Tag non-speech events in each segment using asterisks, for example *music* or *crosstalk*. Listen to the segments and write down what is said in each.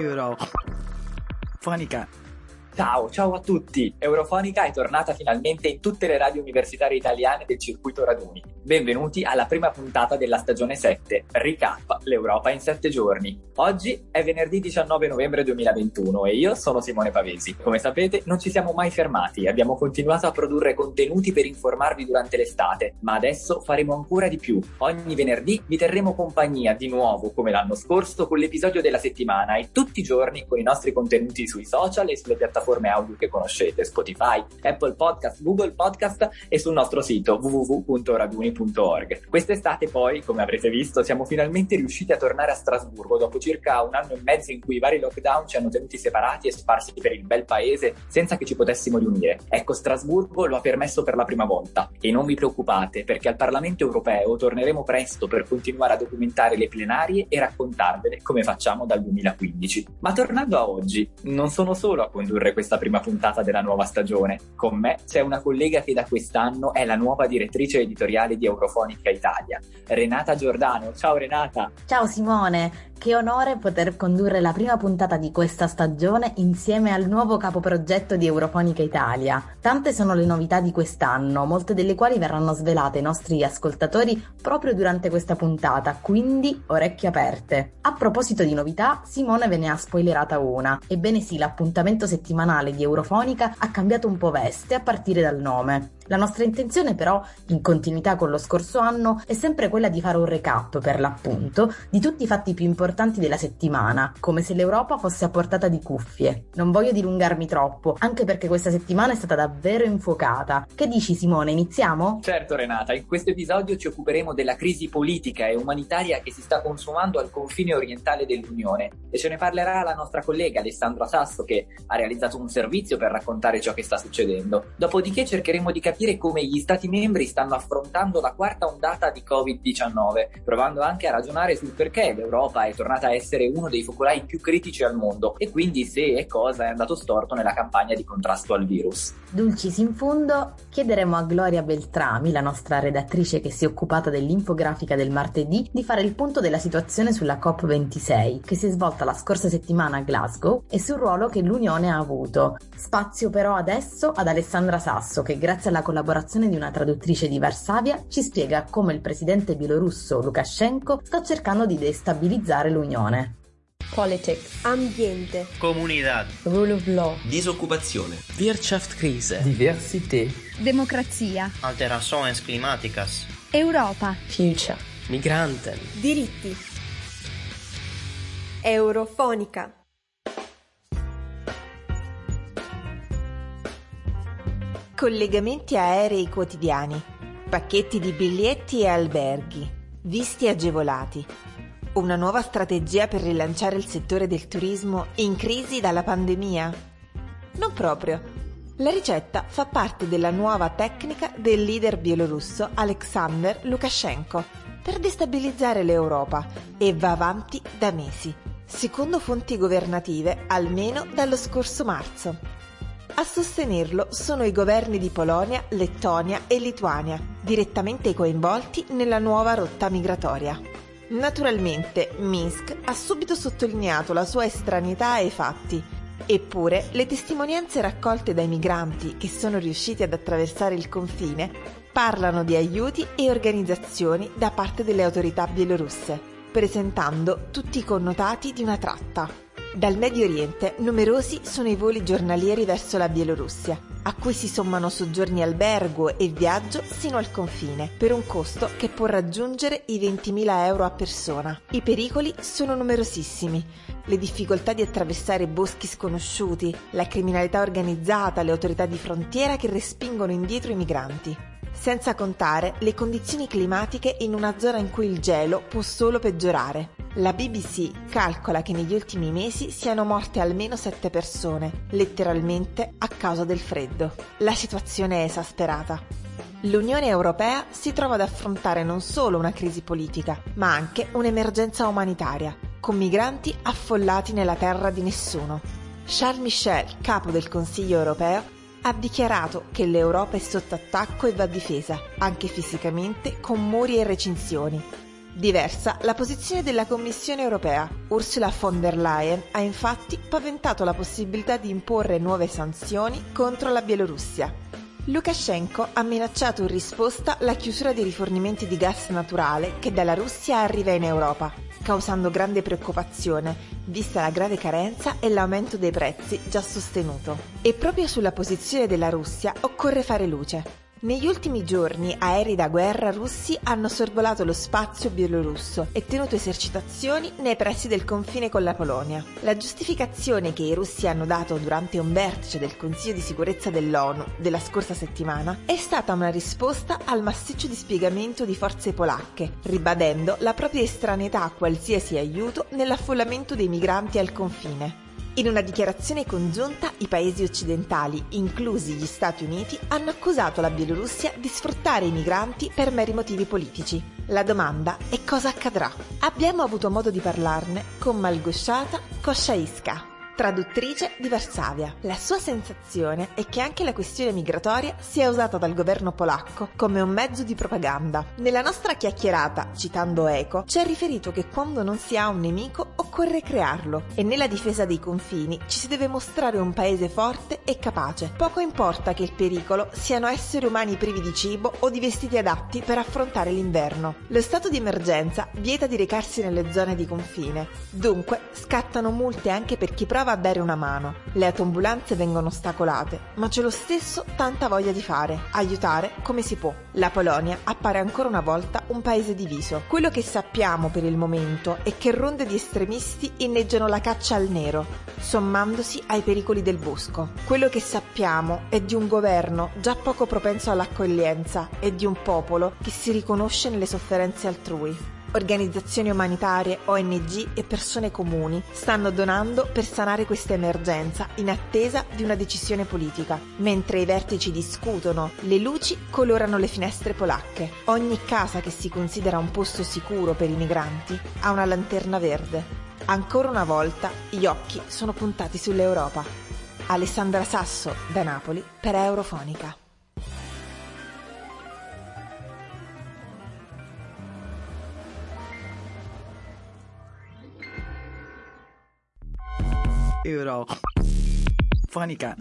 Eurofonica. Ciao, ciao a tutti! Eurofonica è tornata finalmente in tutte le radio universitarie italiane del circuito raduni. Benvenuti alla prima puntata della stagione 7, Recap, l'Europa in 7 giorni. Oggi è venerdì 19 novembre 2021 e io sono Simone Pavesi. Come sapete non ci siamo mai fermati, abbiamo continuato a produrre contenuti per informarvi durante l'estate, ma adesso faremo ancora di più. Ogni venerdì vi terremo compagnia di nuovo, come l'anno scorso, con l'episodio della settimana e tutti i giorni con i nostri contenuti sui social e sulle piattaforme audio che conoscete, Spotify, Apple Podcast, Google Podcast e sul nostro sito www.raduni.org. Quest'estate poi, come avrete visto, siamo finalmente riusciti a tornare a Strasburgo dopo circa un anno e mezzo in cui i vari lockdown ci hanno tenuti separati e sparsi per il bel paese senza che ci potessimo riunire. Ecco, Strasburgo lo ha permesso per la prima volta e non vi preoccupate perché al Parlamento europeo torneremo presto per continuare a documentare le plenarie e raccontarvele come facciamo dal 2015. Ma tornando a oggi, non sono solo a condurre questa prima puntata della nuova stagione. Con me c'è una collega che da quest'anno è la nuova direttrice editoriale di Eurofonica Italia, Renata Giordano. Ciao Renata! Ciao Simone! Che onore poter condurre la prima puntata di questa stagione insieme al nuovo capoprogetto di Eurofonica Italia. Tante sono le novità di quest'anno, molte delle quali verranno svelate ai nostri ascoltatori proprio durante questa puntata, quindi orecchie aperte. A proposito di novità, Simone ve ne ha spoilerata una. Ebbene sì, l'appuntamento settimanale di Eurofonica ha cambiato un po' veste a partire dal nome. La nostra intenzione però, in continuità con lo scorso anno, è sempre quella di fare un recap, per l'appunto, di tutti i fatti più importanti della settimana, come se l'Europa fosse a portata di cuffie. Non voglio dilungarmi troppo, anche perché questa settimana è stata davvero infuocata. Che dici Simone, iniziamo? Certo Renata, in questo episodio ci occuperemo della crisi politica e umanitaria che si sta consumando al confine orientale dell'Unione e ce ne parlerà la nostra collega Alessandra Sasso che ha realizzato un servizio per raccontare ciò che sta succedendo. Dopodiché cercheremo di capire come gli Stati membri stanno affrontando la quarta ondata di Covid-19, provando anche a ragionare sul perché l'Europa è tornata a essere uno dei focolai più critici al mondo e quindi se e cosa è andato storto nella campagna di contrasto al virus. Dulcis in fondo, chiederemo a Gloria Beltrami, la nostra redattrice che si è occupata dell'infografica del martedì, di fare il punto della situazione sulla COP26, che si è svolta la scorsa settimana a Glasgow, e sul ruolo che l'Unione ha avuto. Spazio però adesso ad Alessandra Sasso, che grazie alla collaborazione di una traduttrice di Varsavia, ci spiega come il presidente bielorusso Lukashenko sta cercando di destabilizzare l'Unione. Politics, ambiente, comunità, rule of law, disoccupazione, Wirtschaftskrise, diversità, democrazia, alterações climáticas, Europa, future, migranten, diritti. Eurofonica. Collegamenti aerei quotidiani, pacchetti di biglietti e alberghi, visti agevolati. Una nuova strategia per rilanciare il settore del turismo in crisi dalla pandemia? Non proprio. La ricetta fa parte della nuova tecnica del leader bielorusso Alexander Lukashenko per destabilizzare l'Europa e va avanti da mesi, secondo fonti governative almeno dallo scorso marzo. A sostenerlo sono i governi di Polonia, Lettonia e Lituania, direttamente coinvolti nella nuova rotta migratoria. Naturalmente, Minsk ha subito sottolineato la sua estraneità ai fatti, eppure le testimonianze raccolte dai migranti che sono riusciti ad attraversare il confine parlano di aiuti e organizzazioni da parte delle autorità bielorusse, presentando tutti i connotati di una tratta. Dal Medio Oriente numerosi sono i voli giornalieri verso la Bielorussia, a cui si sommano soggiorni albergo e viaggio sino al confine, per un costo che può raggiungere i 20.000 euro a persona. I pericoli sono numerosissimi. Le difficoltà di attraversare boschi sconosciuti, la criminalità organizzata, le autorità di frontiera che respingono indietro i migranti. Senza contare le condizioni climatiche in una zona in cui il gelo può solo peggiorare. La BBC calcola che negli ultimi mesi siano morte almeno 7 persone, letteralmente a causa del freddo. La situazione è esasperata. L'Unione Europea si trova ad affrontare non solo una crisi politica, ma anche un'emergenza umanitaria, con migranti affollati nella terra di nessuno. Charles Michel, capo del Consiglio europeo, ha dichiarato che l'Europa è sotto attacco e va difesa, anche fisicamente, con muri e recinzioni, Diversa la posizione della Commissione europea. Ursula von der Leyen ha infatti paventato la possibilità di imporre nuove sanzioni contro la Bielorussia. Lukashenko ha minacciato in risposta la chiusura dei rifornimenti di gas naturale che dalla Russia arriva in Europa, causando grande preoccupazione, vista la grave carenza e l'aumento dei prezzi già sostenuto. E proprio sulla posizione della Russia occorre fare luce. Negli ultimi giorni aerei da guerra russi hanno sorvolato lo spazio bielorusso e tenuto esercitazioni nei pressi del confine con la Polonia. La giustificazione che i russi hanno dato durante un vertice del Consiglio di sicurezza dell'ONU della scorsa settimana è stata una risposta al massiccio dispiegamento di forze polacche, ribadendo la propria estraneità a qualsiasi aiuto nell'affollamento dei migranti al confine. In una dichiarazione congiunta i paesi occidentali, inclusi gli Stati Uniti, hanno accusato la Bielorussia di sfruttare i migranti per meri motivi politici. La domanda è cosa accadrà. Abbiamo avuto modo di parlarne con Malgoshata Koshaiska, traduttrice di Varsavia. La sua sensazione è che anche la questione migratoria sia usata dal governo polacco come un mezzo di propaganda. Nella nostra chiacchierata, citando Eco, ci ha riferito che quando non si ha un nemico occorre crearlo e nella difesa dei confini ci si deve mostrare un paese forte e capace. Poco importa che il pericolo siano esseri umani privi di cibo o di vestiti adatti per affrontare l'inverno. Lo stato di emergenza vieta di recarsi nelle zone di confine. Dunque scattano multe anche per chi prova a dare una mano. Le autoambulanze vengono ostacolate, ma c'è lo stesso tanta voglia di fare, aiutare come si può. La Polonia appare ancora una volta un paese diviso. Quello che sappiamo per il momento è che ronde di estremisti inneggiano la caccia al nero, sommandosi ai pericoli del bosco. Quello che sappiamo è di un governo già poco propenso all'accoglienza e di un popolo che si riconosce nelle sofferenze altrui. Organizzazioni umanitarie, ONG e persone comuni stanno donando per sanare questa emergenza in attesa di una decisione politica. Mentre i vertici discutono, le luci colorano le finestre polacche. Ogni casa che si considera un posto sicuro per i migranti ha una lanterna verde. Ancora una volta gli occhi sono puntati sull'Europa. Alessandra Sasso da Napoli per Eurofonica. Eurofonica.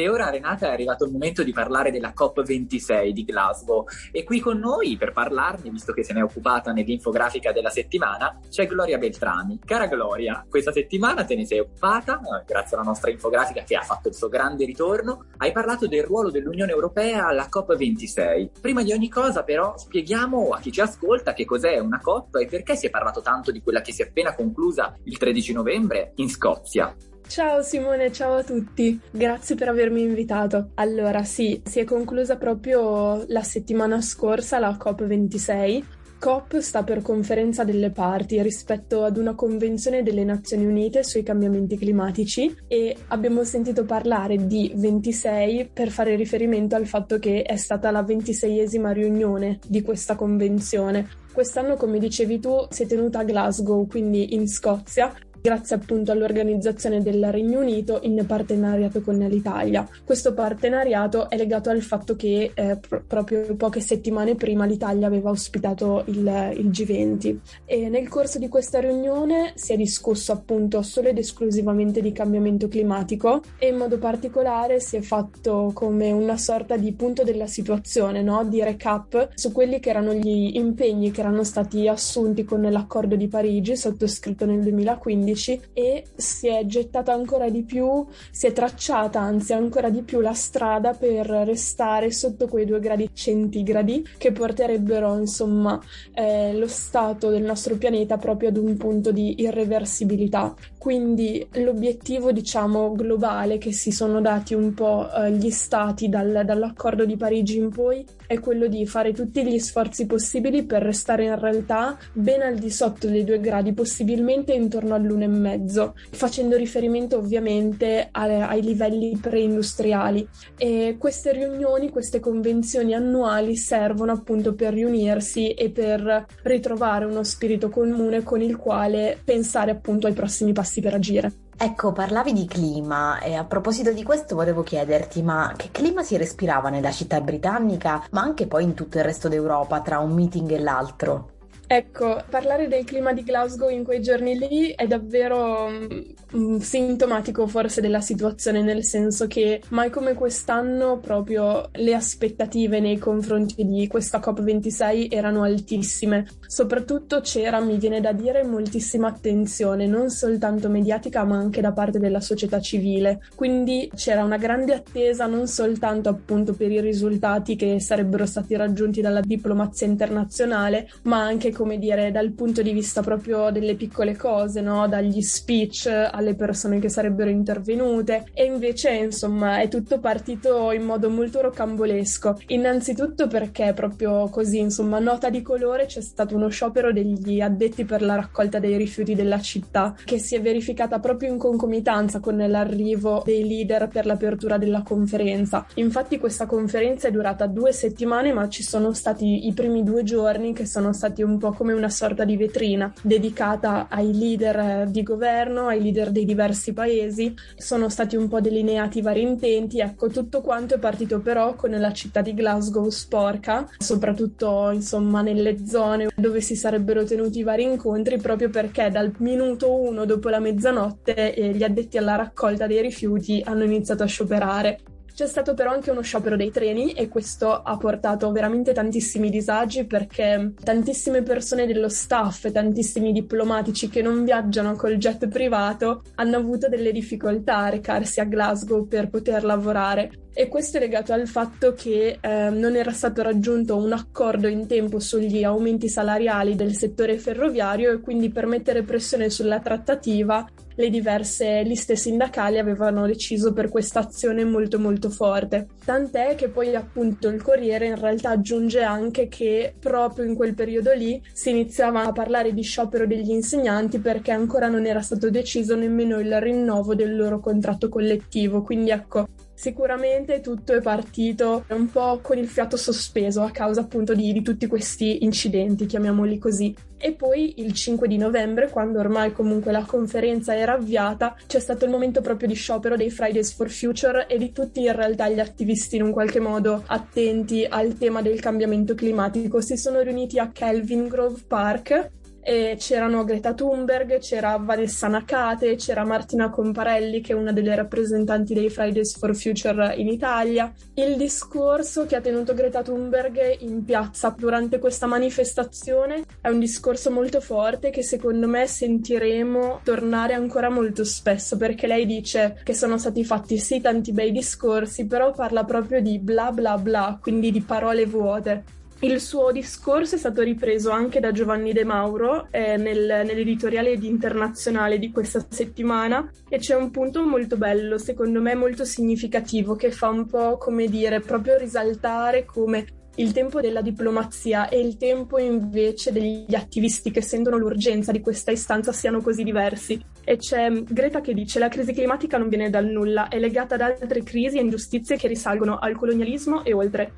E ora Renata è arrivato il momento di parlare della COP26 di Glasgow e qui con noi per parlarne, visto che se ne è occupata nell'infografica della settimana, c'è Gloria Beltrami. Cara Gloria, questa settimana te ne sei occupata, eh, grazie alla nostra infografica che ha fatto il suo grande ritorno, hai parlato del ruolo dell'Unione Europea alla COP26. Prima di ogni cosa però spieghiamo a chi ci ascolta che cos'è una COP e perché si è parlato tanto di quella che si è appena conclusa il 13 novembre in Scozia. Ciao Simone, ciao a tutti, grazie per avermi invitato. Allora sì, si è conclusa proprio la settimana scorsa la COP26. COP sta per conferenza delle parti rispetto ad una convenzione delle Nazioni Unite sui cambiamenti climatici e abbiamo sentito parlare di 26 per fare riferimento al fatto che è stata la 26esima riunione di questa convenzione. Quest'anno, come dicevi tu, si è tenuta a Glasgow, quindi in Scozia, grazie appunto all'organizzazione del Regno Unito in partenariato con l'Italia. Questo partenariato è legato al fatto che eh, pr- proprio poche settimane prima l'Italia aveva ospitato il, il, G20 e nel corso di questa riunione si è discusso appunto solo ed esclusivamente di cambiamento climatico e in modo particolare si è fatto come una sorta di punto della situazione, no? di recap su quelli che erano gli impegni che erano stati assunti con l'accordo di Parigi sottoscritto nel 2015 2015 e si è gettata ancora di più, si è tracciata anzi ancora di più la strada per restare sotto quei due gradi centigradi che porterebbero insomma eh, lo stato del nostro pianeta proprio ad un punto di irreversibilità. Quindi l'obiettivo diciamo globale che si sono dati un po' eh, gli stati dal, dall'accordo di Parigi in poi è quello di fare tutti gli sforzi possibili per restare in realtà ben al di sotto dei due gradi, possibilmente intorno all'1 e mezzo, facendo riferimento ovviamente a, ai livelli preindustriali. E queste riunioni, queste convenzioni annuali servono appunto per riunirsi e per ritrovare uno spirito comune con il quale pensare appunto ai prossimi passi per agire. Ecco, parlavi di clima e a proposito di questo volevo chiederti, ma che clima si respirava nella città britannica, ma anche poi in tutto il resto d'Europa tra un meeting e l'altro? Ecco, parlare del clima di Glasgow in quei giorni lì è davvero um, sintomatico forse della situazione, nel senso che mai come quest'anno proprio le aspettative nei confronti di questa COP26 erano altissime. Soprattutto c'era, mi viene da dire, moltissima attenzione, non soltanto mediatica ma anche da parte della società civile. Quindi c'era una grande attesa non soltanto appunto per i risultati che sarebbero stati raggiunti dalla diplomazia internazionale, ma anche come dire, dal punto di vista proprio delle piccole cose, no? Dagli speech alle persone che sarebbero intervenute e invece, insomma, è tutto partito in modo molto rocambolesco. Innanzitutto perché proprio così, insomma, nota di colore c'è stato uno sciopero degli addetti per la raccolta dei rifiuti della città che si è verificata proprio in concomitanza con l'arrivo dei leader per l'apertura della conferenza. Infatti questa conferenza è durata due settimane, ma ci sono stati i primi due giorni che sono stati un po' come una sorta di vetrina dedicata ai leader di governo, ai leader dei diversi paesi. Sono stati un po' delineati vari intenti. Ecco, tutto quanto è partito però con la città di Glasgow sporca, soprattutto insomma nelle zone dove si sarebbero tenuti i vari incontri, proprio perché dal minuto uno dopo la mezzanotte eh, gli addetti alla raccolta dei rifiuti hanno iniziato a scioperare. C'è stato però anche uno sciopero dei treni e questo ha portato veramente tantissimi disagi perché tantissime persone dello staff tantissimi diplomatici che non viaggiano col jet privato hanno avuto delle difficoltà a recarsi a Glasgow per poter lavorare. E questo è legato al fatto che eh, non era stato raggiunto un accordo in tempo sugli aumenti salariali del settore ferroviario e quindi per mettere pressione sulla trattativa le diverse liste sindacali avevano deciso per questa azione molto molto forte. Tant'è che poi appunto il Corriere in realtà aggiunge anche che proprio in quel periodo lì si iniziava a parlare di sciopero degli insegnanti perché ancora non era stato deciso nemmeno il rinnovo del loro contratto collettivo. Quindi ecco, Sicuramente tutto è partito un po' con il fiato sospeso a causa appunto di, di, tutti questi incidenti, chiamiamoli così. E poi il 5 di novembre, quando ormai comunque la conferenza era avviata, c'è stato il momento proprio di sciopero dei Fridays for Future e di tutti in realtà gli attivisti in un qualche modo attenti al tema del cambiamento climatico. Si sono riuniti a Kelvin Grove Park e c'erano Greta Thunberg, c'era Vanessa Nakate, c'era Martina Comparelli che è una delle rappresentanti dei Fridays for Future in Italia. Il discorso che ha tenuto Greta Thunberg in piazza durante questa manifestazione è un discorso molto forte che secondo me sentiremo tornare ancora molto spesso perché lei dice che sono stati fatti sì tanti bei discorsi però parla proprio di bla bla bla, quindi di parole vuote. Il suo discorso è stato ripreso anche da Giovanni De Mauro eh, nel, nell'editoriale di internazionale di questa settimana e c'è un punto molto bello, secondo me molto significativo, che fa un po' come dire, proprio risaltare come il tempo della diplomazia e il tempo invece degli attivisti che sentono l'urgenza di questa istanza siano così diversi. E c'è Greta che dice la crisi climatica non viene dal nulla, è legata ad altre crisi e ingiustizie che risalgono al colonialismo e oltre.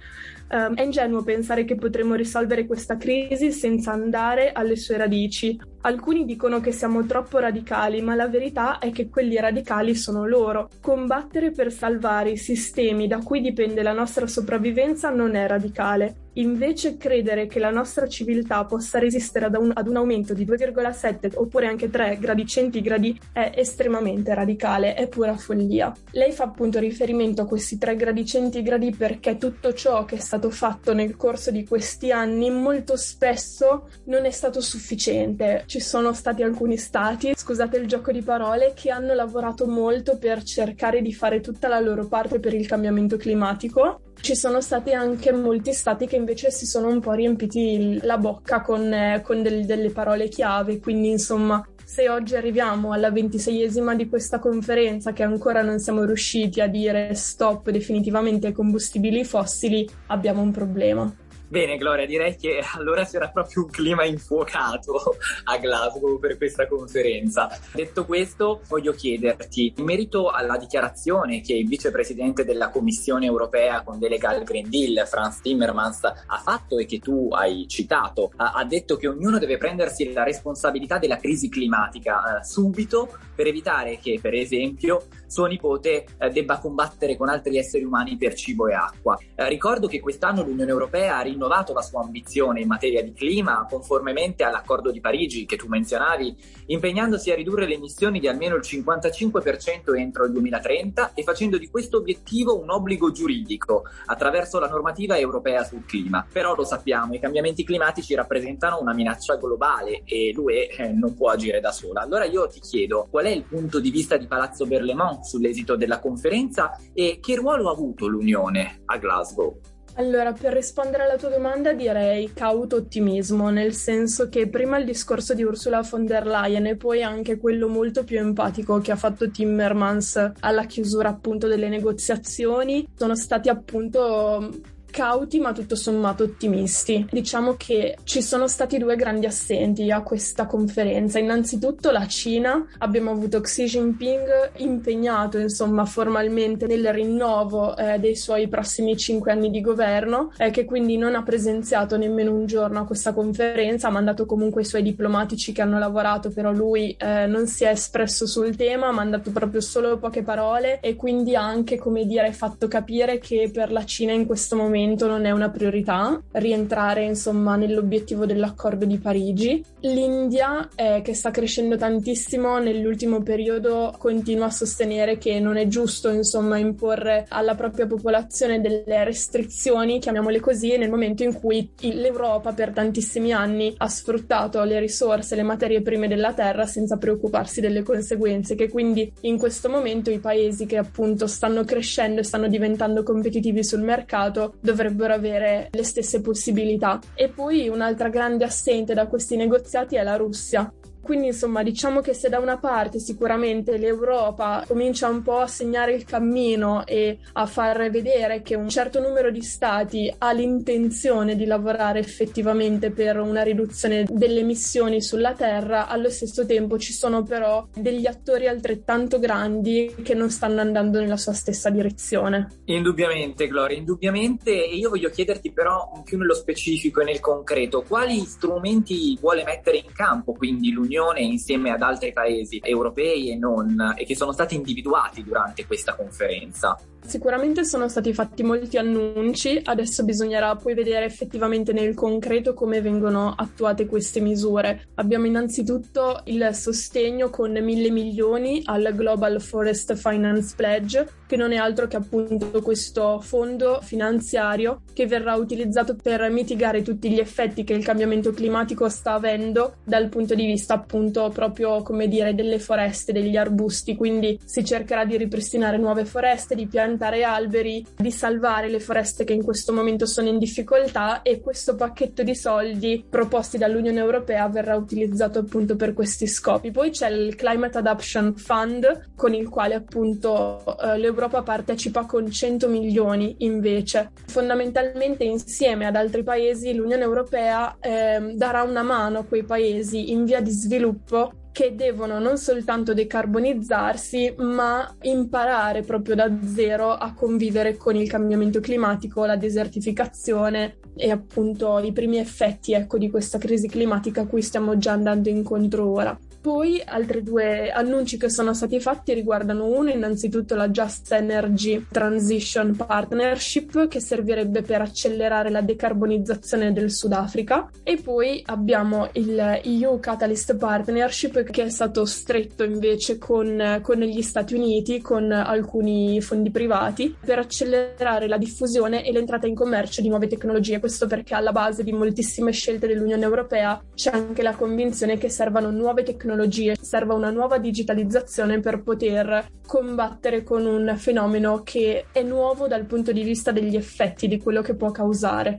Um, è ingenuo pensare che potremmo risolvere questa crisi senza andare alle sue radici. Alcuni dicono che siamo troppo radicali, ma la verità è che quelli radicali sono loro. Combattere per salvare i sistemi da cui dipende la nostra sopravvivenza non è radicale. Invece credere che la nostra civiltà possa resistere ad un, ad un, aumento di 2,7 oppure anche 3 gradi centigradi è estremamente radicale, è pura follia. Lei fa appunto riferimento a questi 3 gradi centigradi perché tutto ciò che è stato fatto nel corso di questi anni molto spesso non è stato sufficiente. Ci sono stati alcuni stati, scusate il gioco di parole, che hanno lavorato molto per cercare di fare tutta la loro parte per il cambiamento climatico ci sono stati anche molti stati che invece si sono un po' riempiti la bocca con, eh, con del, delle parole chiave, quindi insomma se oggi arriviamo alla ventiseiesima di questa conferenza che ancora non siamo riusciti a dire stop definitivamente ai combustibili fossili, abbiamo un problema. Bene Gloria, direi che *laughs* allora c'era proprio un clima infuocato a Glasgow per questa conferenza. Detto questo, voglio chiederti, in merito alla dichiarazione che il vicepresidente della Commissione europea con delega al Green Deal, Franz Timmermans, ha fatto e che tu hai citato, ha, detto che ognuno deve prendersi la responsabilità della crisi climatica eh, subito per evitare che, per esempio, suo nipote eh, debba combattere con altri esseri umani per cibo e acqua. Eh, ricordo che quest'anno l'Unione Europea ha rinnovato la sua ambizione in materia di clima conformemente all'accordo di Parigi che tu menzionavi, impegnandosi a ridurre le emissioni di almeno il 55% entro il 2030 e facendo di questo obiettivo un obbligo giuridico attraverso la normativa europea sul clima. Però lo sappiamo, i cambiamenti climatici rappresentano una minaccia globale e l'UE eh, non può agire da sola. Allora io ti chiedo qual è il punto di vista di Palazzo Berlemont sull'esito della conferenza e che ruolo ha avuto l'Unione a Glasgow? Allora, per rispondere alla tua domanda direi cauto ottimismo, nel senso che prima il discorso di Ursula von der Leyen e poi anche quello molto più empatico che ha fatto Timmermans alla chiusura appunto delle negoziazioni sono stati appunto cauti ma tutto sommato ottimisti. Diciamo che ci sono stati due grandi assenti a questa conferenza. Innanzitutto la Cina, abbiamo avuto Xi Jinping impegnato insomma formalmente nel rinnovo eh, dei suoi prossimi cinque anni di governo, eh, che quindi non ha presenziato nemmeno un giorno a questa conferenza, ha mandato comunque i suoi diplomatici che hanno lavorato, però lui eh, non si è espresso sul tema, ha mandato proprio solo poche parole e quindi ha anche, come dire, fatto capire che per la Cina in questo momento momento non è una priorità rientrare insomma nell'obiettivo dell'accordo di Parigi. L'India eh, che sta crescendo tantissimo nell'ultimo periodo continua a sostenere che non è giusto insomma imporre alla propria popolazione delle restrizioni, chiamiamole così, nel momento in cui l'Europa per tantissimi anni ha sfruttato le risorse, le materie prime della terra senza preoccuparsi delle conseguenze, che quindi in questo momento i paesi che appunto stanno crescendo e stanno diventando competitivi sul mercato dovrebbero avere le stesse possibilità. E poi un'altra grande assente da questi negoziati è la Russia. Quindi insomma diciamo che se da una parte sicuramente l'Europa comincia un po' a segnare il cammino e a far vedere che un certo numero di stati ha l'intenzione di lavorare effettivamente per una riduzione delle emissioni sulla Terra, allo stesso tempo ci sono però degli attori altrettanto grandi che non stanno andando nella sua stessa direzione. Indubbiamente Gloria, indubbiamente e io voglio chiederti però più nello specifico e nel concreto quali strumenti vuole mettere in campo quindi l'Unione l'Unione insieme ad altri paesi europei e non, e che sono stati individuati durante questa conferenza. Sicuramente sono stati fatti molti annunci, adesso bisognerà poi vedere effettivamente nel concreto come vengono attuate queste misure. Abbiamo innanzitutto il sostegno con mille milioni al Global Forest Finance Pledge, che non è altro che appunto questo fondo finanziario che verrà utilizzato per mitigare tutti gli effetti che il cambiamento climatico sta avendo dal punto di vista appunto proprio come dire delle foreste, degli arbusti, quindi si cercherà di ripristinare nuove foreste, di piantare piantare alberi, di salvare le foreste che in questo momento sono in difficoltà e questo pacchetto di soldi proposti dall'Unione Europea verrà utilizzato appunto per questi scopi. Poi c'è il Climate Adaptation Fund con il quale appunto eh, l'Europa partecipa con 100 milioni invece. Fondamentalmente insieme ad altri paesi l'Unione Europea eh, darà una mano a quei paesi in via di sviluppo che devono non soltanto decarbonizzarsi, ma imparare proprio da zero a convivere con il cambiamento climatico, la desertificazione e appunto i primi effetti ecco, di questa crisi climatica a cui stiamo già andando incontro ora. Poi altri due annunci che sono stati fatti riguardano uno innanzitutto la Just Energy Transition Partnership che servirebbe per accelerare la decarbonizzazione del Sudafrica e poi abbiamo il EU Catalyst Partnership che è stato stretto invece con, con gli Stati Uniti con alcuni fondi privati per accelerare la diffusione e l'entrata in commercio di nuove tecnologie. Questo perché alla base di moltissime scelte dell'Unione Europea c'è anche la convinzione che servano nuove tecnologie tecnologie, serva una nuova digitalizzazione per poter combattere con un fenomeno che è nuovo dal punto di vista degli effetti, di quello che può causare.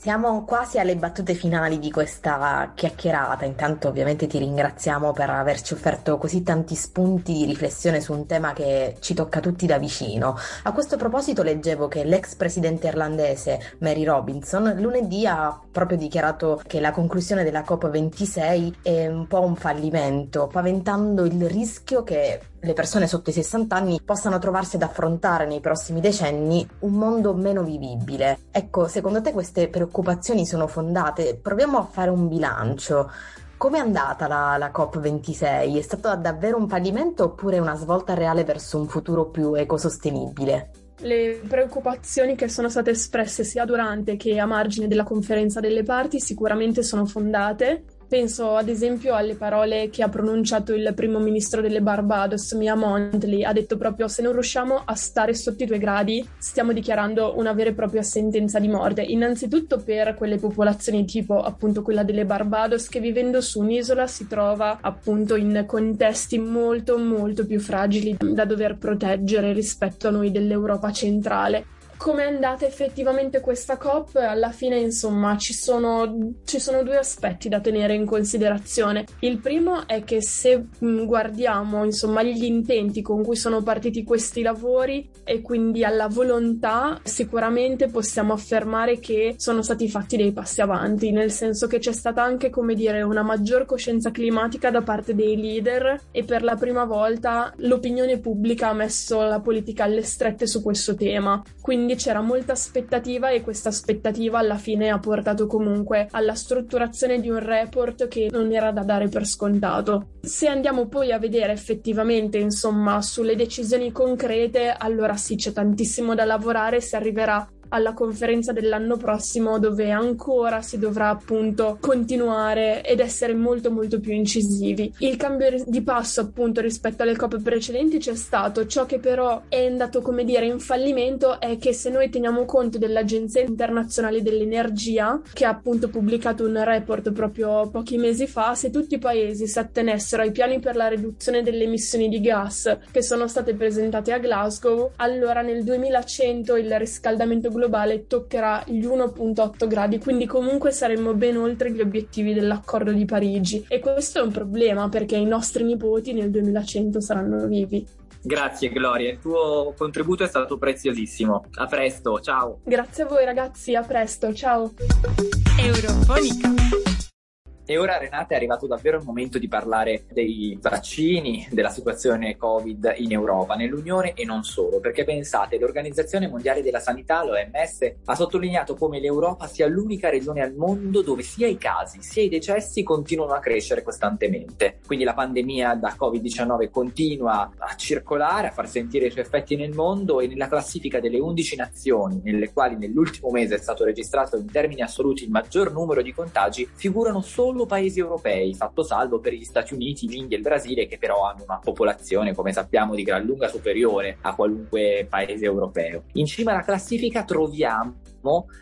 Siamo quasi alle battute finali di questa chiacchierata. Intanto ovviamente ti ringraziamo per averci offerto così tanti spunti di riflessione su un tema che ci tocca tutti da vicino. A questo proposito leggevo che l'ex presidente irlandese Mary Robinson lunedì ha proprio dichiarato che la conclusione della COP26 è un po' un fallimento, paventando il rischio che le persone sotto i 60 anni possano trovarsi ad affrontare nei prossimi decenni un mondo meno vivibile. Ecco, secondo te queste preoccupazioni sono fondate? Proviamo a fare un bilancio. Come è andata la, la COP26? È stato davvero un fallimento oppure una svolta reale verso un futuro più ecosostenibile? Le preoccupazioni che sono state espresse sia durante che a margine della conferenza delle parti sicuramente sono fondate Penso ad esempio alle parole che ha pronunciato il primo ministro delle Barbados, Mia Montley, ha detto proprio se non riusciamo a stare sotto i due gradi stiamo dichiarando una vera e propria sentenza di morte, innanzitutto per quelle popolazioni tipo appunto quella delle Barbados che vivendo su un'isola si trova appunto in contesti molto molto più fragili da dover proteggere rispetto a noi dell'Europa centrale come è andata effettivamente questa COP, alla fine insomma ci sono, ci sono, due aspetti da tenere in considerazione. Il primo è che se mm, guardiamo insomma gli intenti con cui sono partiti questi lavori e quindi alla volontà, sicuramente possiamo affermare che sono stati fatti dei passi avanti, nel senso che c'è stata anche come dire una maggior coscienza climatica da parte dei leader e per la prima volta l'opinione pubblica ha messo la politica alle strette su questo tema. Quindi quindi c'era molta aspettativa e questa aspettativa alla fine ha portato comunque alla strutturazione di un report che non era da dare per scontato. Se andiamo poi a vedere effettivamente, insomma, sulle decisioni concrete, allora sì, c'è tantissimo da lavorare, si arriverà alla conferenza dell'anno prossimo dove ancora si dovrà appunto continuare ed essere molto molto più incisivi. Il cambio di passo appunto rispetto alle coppe precedenti c'è stato, ciò che però è andato come dire in fallimento è che se noi teniamo conto dell'Agenzia internazionale dell'energia che ha appunto pubblicato un report proprio pochi mesi fa, se tutti i paesi si attenessero ai piani per la riduzione delle emissioni di gas che sono state presentate a Glasgow, allora nel 2100 il riscaldamento globale globale toccherà gli 1.8 gradi, quindi comunque saremmo ben oltre gli obiettivi dell'accordo di Parigi e questo è un problema perché i nostri nipoti nel 2100 saranno vivi. Grazie Gloria, il tuo contributo è stato preziosissimo. A presto, ciao. Grazie a voi ragazzi, a presto, ciao. Eurofonica. E ora Renata è arrivato davvero il momento di parlare dei vaccini, della situazione Covid in Europa, nell'Unione e non solo, perché pensate, l'Organizzazione Mondiale della Sanità, l'OMS, ha sottolineato come l'Europa sia l'unica regione al mondo dove sia i casi sia i decessi continuano a crescere costantemente. Quindi la pandemia da Covid-19 continua a circolare, a far sentire i suoi effetti nel mondo e nella classifica delle 11 nazioni nelle quali nell'ultimo mese è stato registrato in termini assoluti il maggior numero di contagi, figurano solo solo paesi europei, fatto salvo per gli Stati Uniti, l'India e il Brasile, che però hanno una popolazione, come sappiamo, di gran lunga superiore a qualunque paese europeo. In cima alla classifica troviamo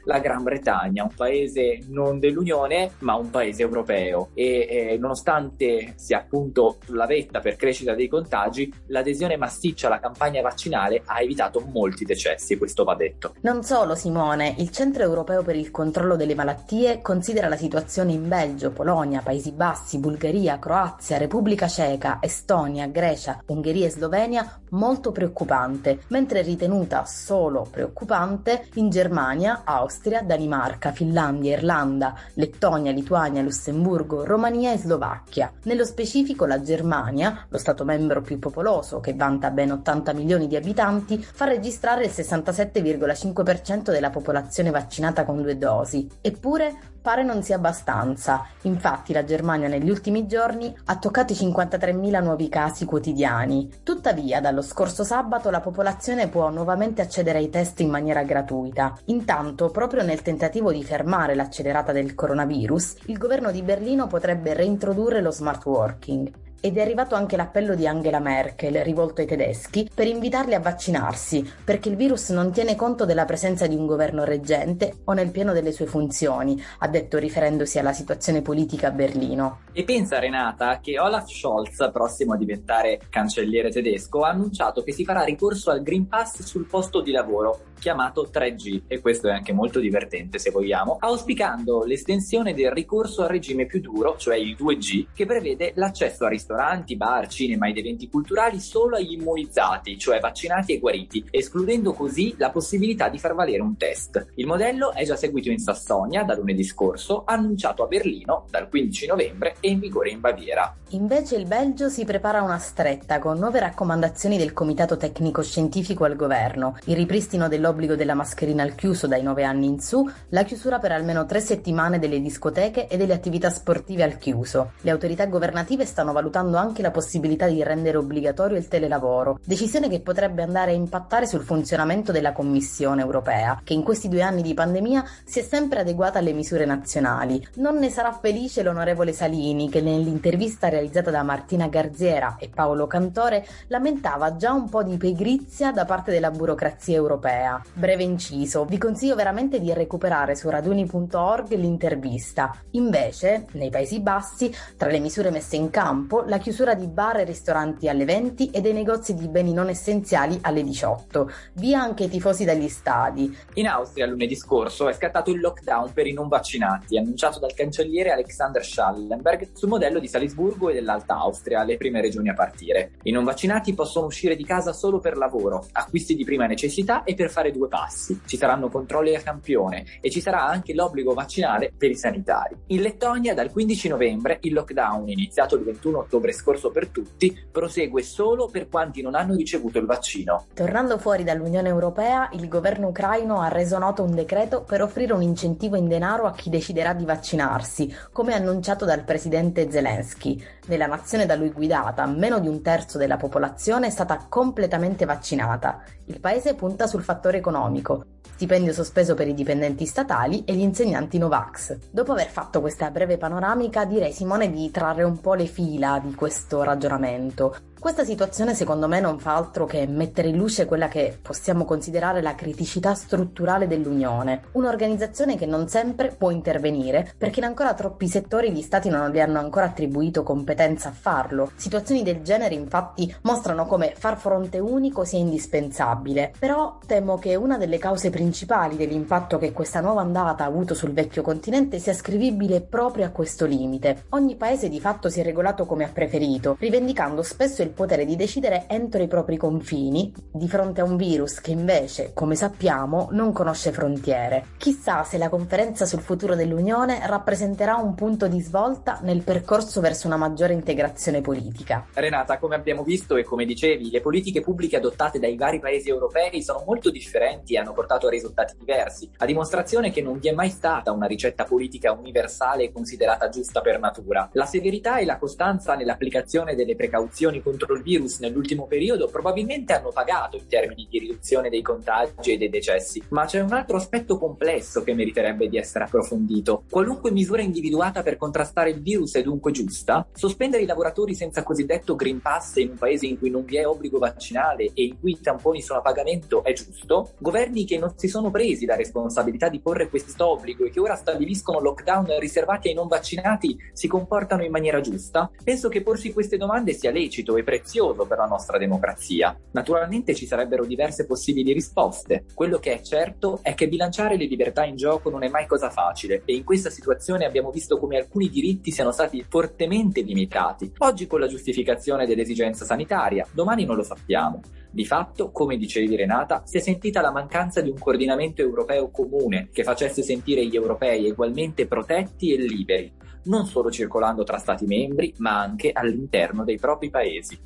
la Gran Bretagna, un paese non dell'Unione ma un paese europeo e eh, nonostante sia appunto sulla vetta per crescita dei contagi, l'adesione massiccia alla campagna vaccinale ha evitato molti decessi, questo va detto. Non solo Simone, il Centro Europeo per il Controllo delle Malattie considera la situazione in Belgio, Polonia, Paesi Bassi, Bulgaria, Croazia, Repubblica Ceca, Estonia, Grecia, Ungheria e Slovenia molto preoccupante, mentre è ritenuta solo preoccupante in Germania Germania, Austria, Danimarca, Finlandia, Irlanda, Lettonia, Lituania, Lussemburgo, Romania e Slovacchia. Nello specifico la Germania, lo Stato membro più popoloso che vanta ben 80 milioni di abitanti, fa registrare il 67,5% della popolazione vaccinata con due dosi. Eppure pare non sia abbastanza. Infatti la Germania negli ultimi giorni ha toccato i 53.000 nuovi casi quotidiani. Tuttavia, dallo scorso sabato la popolazione può nuovamente accedere ai test in maniera gratuita. Intanto, proprio nel tentativo di fermare l'accelerata del coronavirus, il governo di Berlino potrebbe reintrodurre lo smart working ed è arrivato anche l'appello di Angela Merkel rivolto ai tedeschi per invitarli a vaccinarsi perché il virus non tiene conto della presenza di un governo reggente o nel pieno delle sue funzioni, ha detto riferendosi alla situazione politica a Berlino. E pensa Renata che Olaf Scholz, prossimo a diventare cancelliere tedesco, ha annunciato che si farà ricorso al Green Pass sul posto di lavoro chiamato 3G e questo è anche molto divertente se vogliamo, auspicando l'estensione del ricorso al regime più duro, cioè il 2G, che prevede l'accesso a ristoranti, bar, cinema ed eventi culturali solo agli immunizzati, cioè vaccinati e guariti, escludendo così la possibilità di far valere un test. Il modello è già seguito in Sassonia da lunedì scorso, annunciato a Berlino dal 15 novembre e in vigore in Baviera. Invece il Belgio si prepara una stretta con nuove raccomandazioni del Comitato Tecnico Scientifico al governo, il ripristino dell'ordine l'obbligo della mascherina al chiuso dai 9 anni in su, la chiusura per almeno tre settimane delle discoteche e delle attività sportive al chiuso. Le autorità governative stanno valutando anche la possibilità di rendere obbligatorio il telelavoro, decisione che potrebbe andare a impattare sul funzionamento della Commissione europea, che in questi due anni di pandemia si è sempre adeguata alle misure nazionali. Non ne sarà felice l'onorevole Salini, che nell'intervista realizzata da Martina Garziera e Paolo Cantore lamentava già un po' di pigrizia da parte della burocrazia europea. Breve inciso, vi consiglio veramente di recuperare su raduni.org l'intervista. Invece, nei Paesi Bassi, tra le misure messe in campo, la chiusura di bar e ristoranti alle 20 e dei negozi di beni non essenziali alle 18. Via anche i tifosi dagli stadi. In Austria lunedì scorso è scattato il lockdown per i non vaccinati, annunciato dal cancelliere Alexander Schallenberg sul modello di Salisburgo e dell'Alta Austria, le prime regioni a partire. I non vaccinati possono uscire di casa solo per lavoro, acquisti di prima necessità e per fare due passi. Ci saranno controlli a campione e ci sarà anche l'obbligo vaccinale per i sanitari. In Lettonia dal 15 novembre il lockdown, iniziato il 21 ottobre scorso per tutti, prosegue solo per quanti non hanno ricevuto il vaccino. Tornando fuori dall'Unione Europea, il governo ucraino ha reso noto un decreto per offrire un incentivo in denaro a chi deciderà di vaccinarsi, come annunciato dal presidente Zelensky. Nella nazione da lui guidata, meno di un terzo della popolazione è stata completamente vaccinata. Il paese punta sul fattore economico, stipendio sospeso per i dipendenti statali e gli insegnanti Novax. Dopo aver fatto questa breve panoramica, direi Simone di trarre un po' le fila di questo ragionamento. Questa situazione secondo me non fa altro che mettere in luce quella che possiamo considerare la criticità strutturale dell'Unione, un'organizzazione che non sempre può intervenire perché in ancora troppi settori gli stati non gli hanno ancora attribuito competenza a farlo. Situazioni del genere infatti mostrano come far fronte unico sia indispensabile, però temo che una delle cause principali dell'impatto che questa nuova andata ha avuto sul vecchio continente sia ascrivibile proprio a questo limite. Ogni paese di fatto si è regolato come ha preferito, rivendicando spesso il il potere di decidere entro i propri confini di fronte a un virus che invece, come sappiamo, non conosce frontiere. Chissà se la conferenza sul futuro dell'Unione rappresenterà un punto di svolta nel percorso verso una maggiore integrazione politica. Renata, come abbiamo visto e come dicevi, le politiche pubbliche adottate dai vari paesi europei sono molto differenti e hanno portato a risultati diversi, a dimostrazione che non vi è mai stata una ricetta politica universale considerata giusta per natura. La severità e la costanza nell'applicazione delle precauzioni contro contro il virus nell'ultimo periodo probabilmente hanno pagato in termini di riduzione dei contagi e dei decessi, ma c'è un altro aspetto complesso che meriterebbe di essere approfondito. Qualunque misura individuata per contrastare il virus è dunque giusta? Sospendere i lavoratori senza cosiddetto Green Pass in un paese in cui non vi è obbligo vaccinale e in cui i tamponi sono a pagamento è giusto? Governi che non si sono presi la responsabilità di porre questo obbligo e che ora stabiliscono lockdown riservati ai non vaccinati si comportano in maniera giusta? Penso che porsi queste domande sia lecito e prezioso per la nostra democrazia. Naturalmente ci sarebbero diverse possibili risposte. Quello che è certo è che bilanciare le libertà in gioco non è mai cosa facile e in questa situazione abbiamo visto come alcuni diritti siano stati fortemente limitati. Oggi con la giustificazione dell'esigenza sanitaria, domani non lo sappiamo. Di fatto, come dicevi Renata, si è sentita la mancanza di un coordinamento europeo comune che facesse sentire gli europei ugualmente protetti e liberi, non solo circolando tra Stati membri, ma anche all'interno dei propri paesi.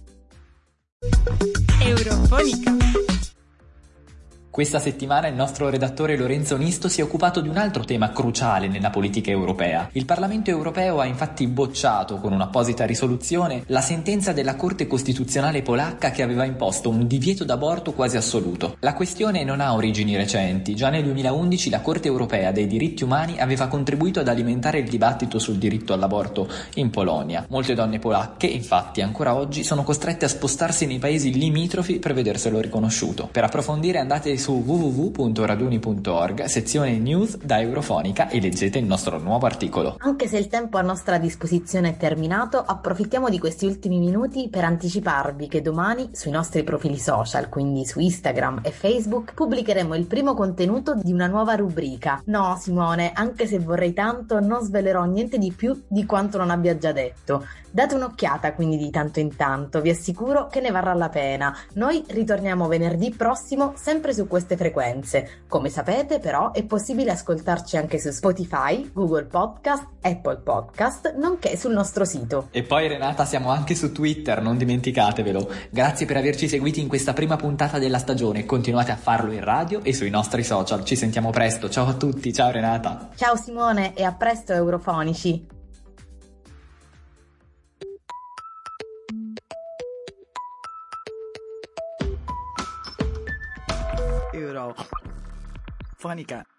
Eurofonica. Questa settimana il nostro redattore Lorenzo Nisto si è occupato di un altro tema cruciale nella politica europea. Il Parlamento europeo ha infatti bocciato con un'apposita risoluzione la sentenza della Corte Costituzionale polacca che aveva imposto un divieto d'aborto quasi assoluto. La questione non ha origini recenti. Già nel 2011 la Corte europea dei diritti umani aveva contribuito ad alimentare il dibattito sul diritto all'aborto in Polonia. Molte donne polacche, infatti, ancora oggi sono costrette a spostarsi nei paesi limitrofi per vederselo riconosciuto. Per approfondire andate su www.raduni.org, sezione news da Eurofonica e leggete il nostro nuovo articolo. Anche se il tempo a nostra disposizione è terminato, approfittiamo di questi ultimi minuti per anticiparvi che domani sui nostri profili social, quindi su Instagram e Facebook, pubblicheremo il primo contenuto di una nuova rubrica. No, Simone, anche se vorrei tanto, non svelerò niente di più di quanto non abbia già detto. Date un'occhiata quindi di tanto in tanto, vi assicuro che ne varrà la pena. Noi ritorniamo venerdì prossimo sempre su queste frequenze. Come sapete però è possibile ascoltarci anche su Spotify, Google Podcast, Apple Podcast, nonché sul nostro sito. E poi Renata siamo anche su Twitter, non dimenticatevelo. Grazie per averci seguiti in questa prima puntata della stagione, continuate a farlo in radio e sui nostri social. Ci sentiamo presto, ciao a tutti, ciao Renata. Ciao Simone e a presto Eurofonici. Euro. Fonica.